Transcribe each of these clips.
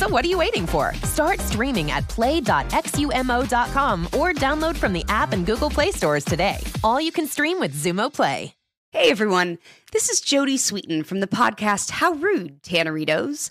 So what are you waiting for? Start streaming at play.xumo.com or download from the app and Google Play stores today. All you can stream with Xumo Play. Hey everyone, this is Jodie Sweetin from the podcast How Rude, Tanneritos.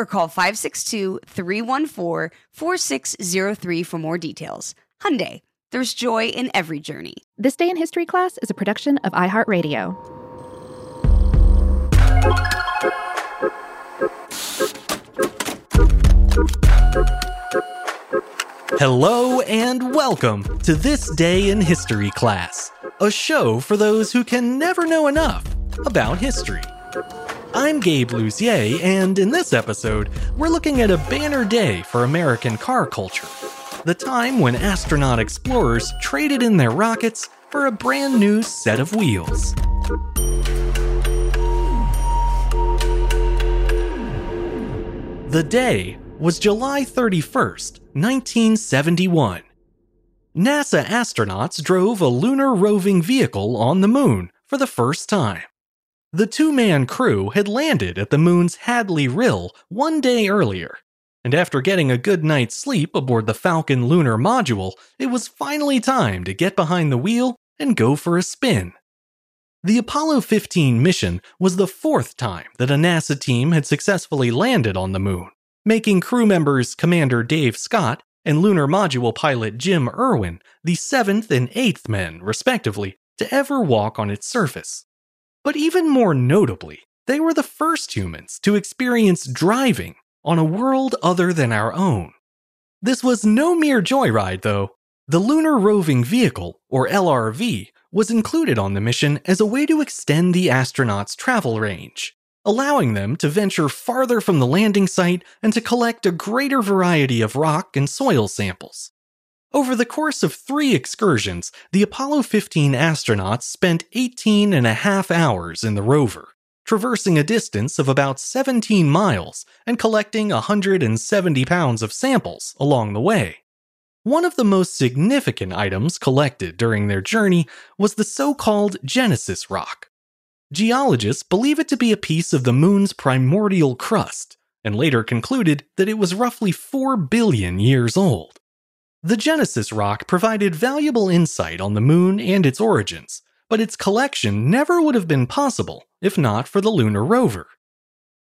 or call 562-314-4603 for more details. Hyundai, there's joy in every journey. This Day in History class is a production of iHeartRadio. Hello and welcome to This Day in History class, a show for those who can never know enough about history. I'm Gabe Luzier, and in this episode, we're looking at a banner day for American car culture. The time when astronaut explorers traded in their rockets for a brand new set of wheels. The day was July 31st, 1971. NASA astronauts drove a lunar roving vehicle on the moon for the first time. The two man crew had landed at the moon's Hadley Rill one day earlier, and after getting a good night's sleep aboard the Falcon lunar module, it was finally time to get behind the wheel and go for a spin. The Apollo 15 mission was the fourth time that a NASA team had successfully landed on the moon, making crew members Commander Dave Scott and lunar module pilot Jim Irwin the seventh and eighth men, respectively, to ever walk on its surface. But even more notably, they were the first humans to experience driving on a world other than our own. This was no mere joyride, though. The Lunar Roving Vehicle, or LRV, was included on the mission as a way to extend the astronauts' travel range, allowing them to venture farther from the landing site and to collect a greater variety of rock and soil samples. Over the course of three excursions, the Apollo 15 astronauts spent 18 and a half hours in the rover, traversing a distance of about 17 miles and collecting 170 pounds of samples along the way. One of the most significant items collected during their journey was the so called Genesis Rock. Geologists believe it to be a piece of the moon's primordial crust, and later concluded that it was roughly 4 billion years old. The Genesis rock provided valuable insight on the moon and its origins, but its collection never would have been possible if not for the lunar rover.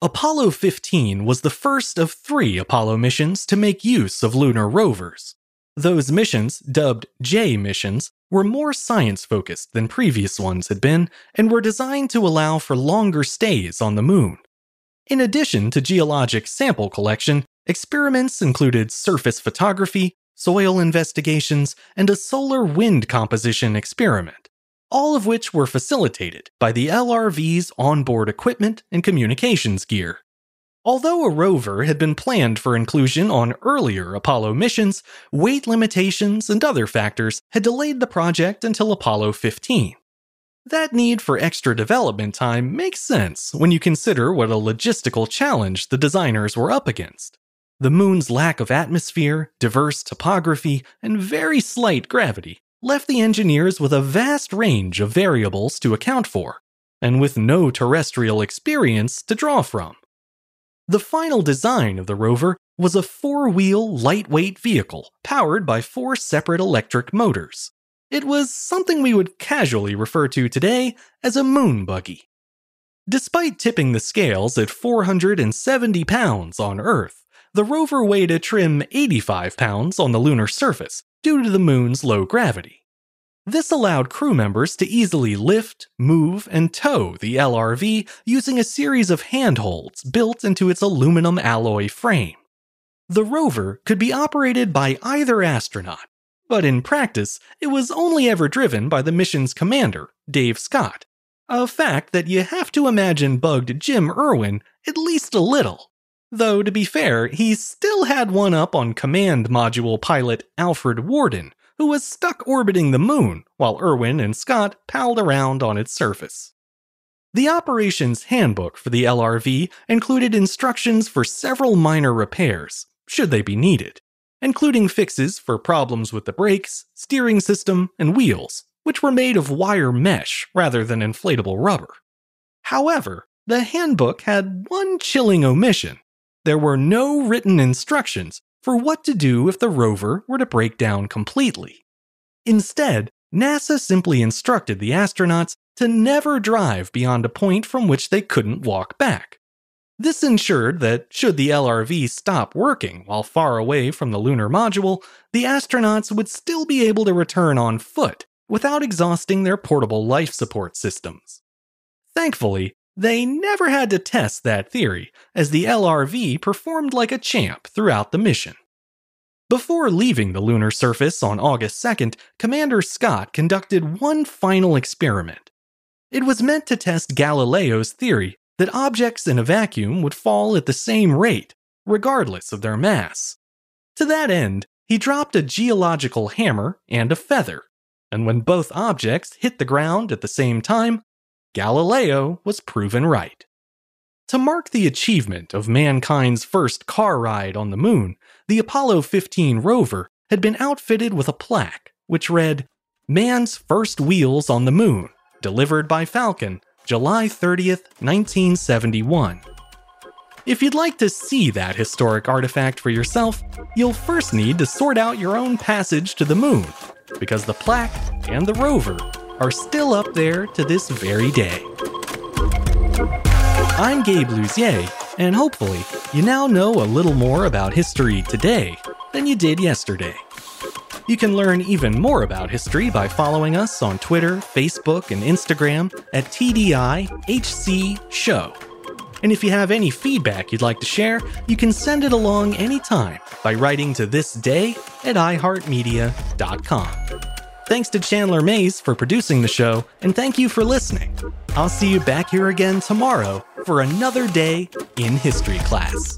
Apollo 15 was the first of three Apollo missions to make use of lunar rovers. Those missions, dubbed J missions, were more science focused than previous ones had been and were designed to allow for longer stays on the moon. In addition to geologic sample collection, experiments included surface photography, soil investigations, and a solar wind composition experiment, all of which were facilitated by the LRV's onboard equipment and communications gear. Although a rover had been planned for inclusion on earlier Apollo missions, weight limitations and other factors had delayed the project until Apollo 15. That need for extra development time makes sense when you consider what a logistical challenge the designers were up against. The moon's lack of atmosphere, diverse topography, and very slight gravity left the engineers with a vast range of variables to account for. and with no terrestrial experience to draw from. The final design of the rover was a four wheel, lightweight vehicle powered by four separate electric motors. It was something we would casually refer to today as a moon buggy. Despite tipping the scales at 470 pounds on Earth, the rover weighed a trim 85 pounds on the lunar surface due to the moon's low gravity. This allowed crew members to easily lift, move, and tow the LRV using a series of handholds built into its aluminum alloy frame. The rover could be operated by either astronaut, but in practice, it was only ever driven by the mission's commander, Dave Scott, a fact that you have to imagine bugged Jim Irwin at least a little. Though, to be fair, he still had one up on command module pilot Alfred Worden, who was stuck orbiting the moon while Irwin and Scott palled around on its surface. The operations handbook for the LRV included instructions for several minor repairs, should they be needed, including fixes for problems with the brakes, steering system, and wheels, which were made of wire mesh rather than inflatable rubber. However, the handbook had one chilling omission. There were no written instructions for what to do if the rover were to break down completely. Instead, NASA simply instructed the astronauts to never drive beyond a point from which they couldn't walk back. This ensured that, should the LRV stop working while far away from the lunar module, the astronauts would still be able to return on foot without exhausting their portable life support systems. Thankfully, they never had to test that theory, as the LRV performed like a champ throughout the mission. Before leaving the lunar surface on August 2nd, Commander Scott conducted one final experiment. It was meant to test Galileo's theory that objects in a vacuum would fall at the same rate, regardless of their mass. To that end, he dropped a geological hammer and a feather, and when both objects hit the ground at the same time, Galileo was proven right. To mark the achievement of mankind's first car ride on the moon, the Apollo 15 rover had been outfitted with a plaque which read, Man's First Wheels on the Moon, delivered by Falcon, July 30th, 1971. If you'd like to see that historic artifact for yourself, you'll first need to sort out your own passage to the moon, because the plaque and the rover are still up there to this very day. I'm Gabe Luzier, and hopefully, you now know a little more about history today than you did yesterday. You can learn even more about history by following us on Twitter, Facebook, and Instagram at TDIHC Show. And if you have any feedback you'd like to share, you can send it along anytime by writing to this day at iHeartMedia.com. Thanks to Chandler Mays for producing the show, and thank you for listening. I'll see you back here again tomorrow for another day in history class.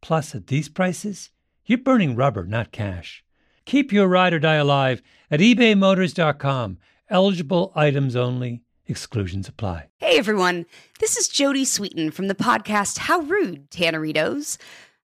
Plus, at these prices, you're burning rubber, not cash. Keep your ride or die alive at ebaymotors.com. Eligible items only. Exclusions apply. Hey everyone, this is Jodie Sweetin from the podcast How Rude, Tanneritos.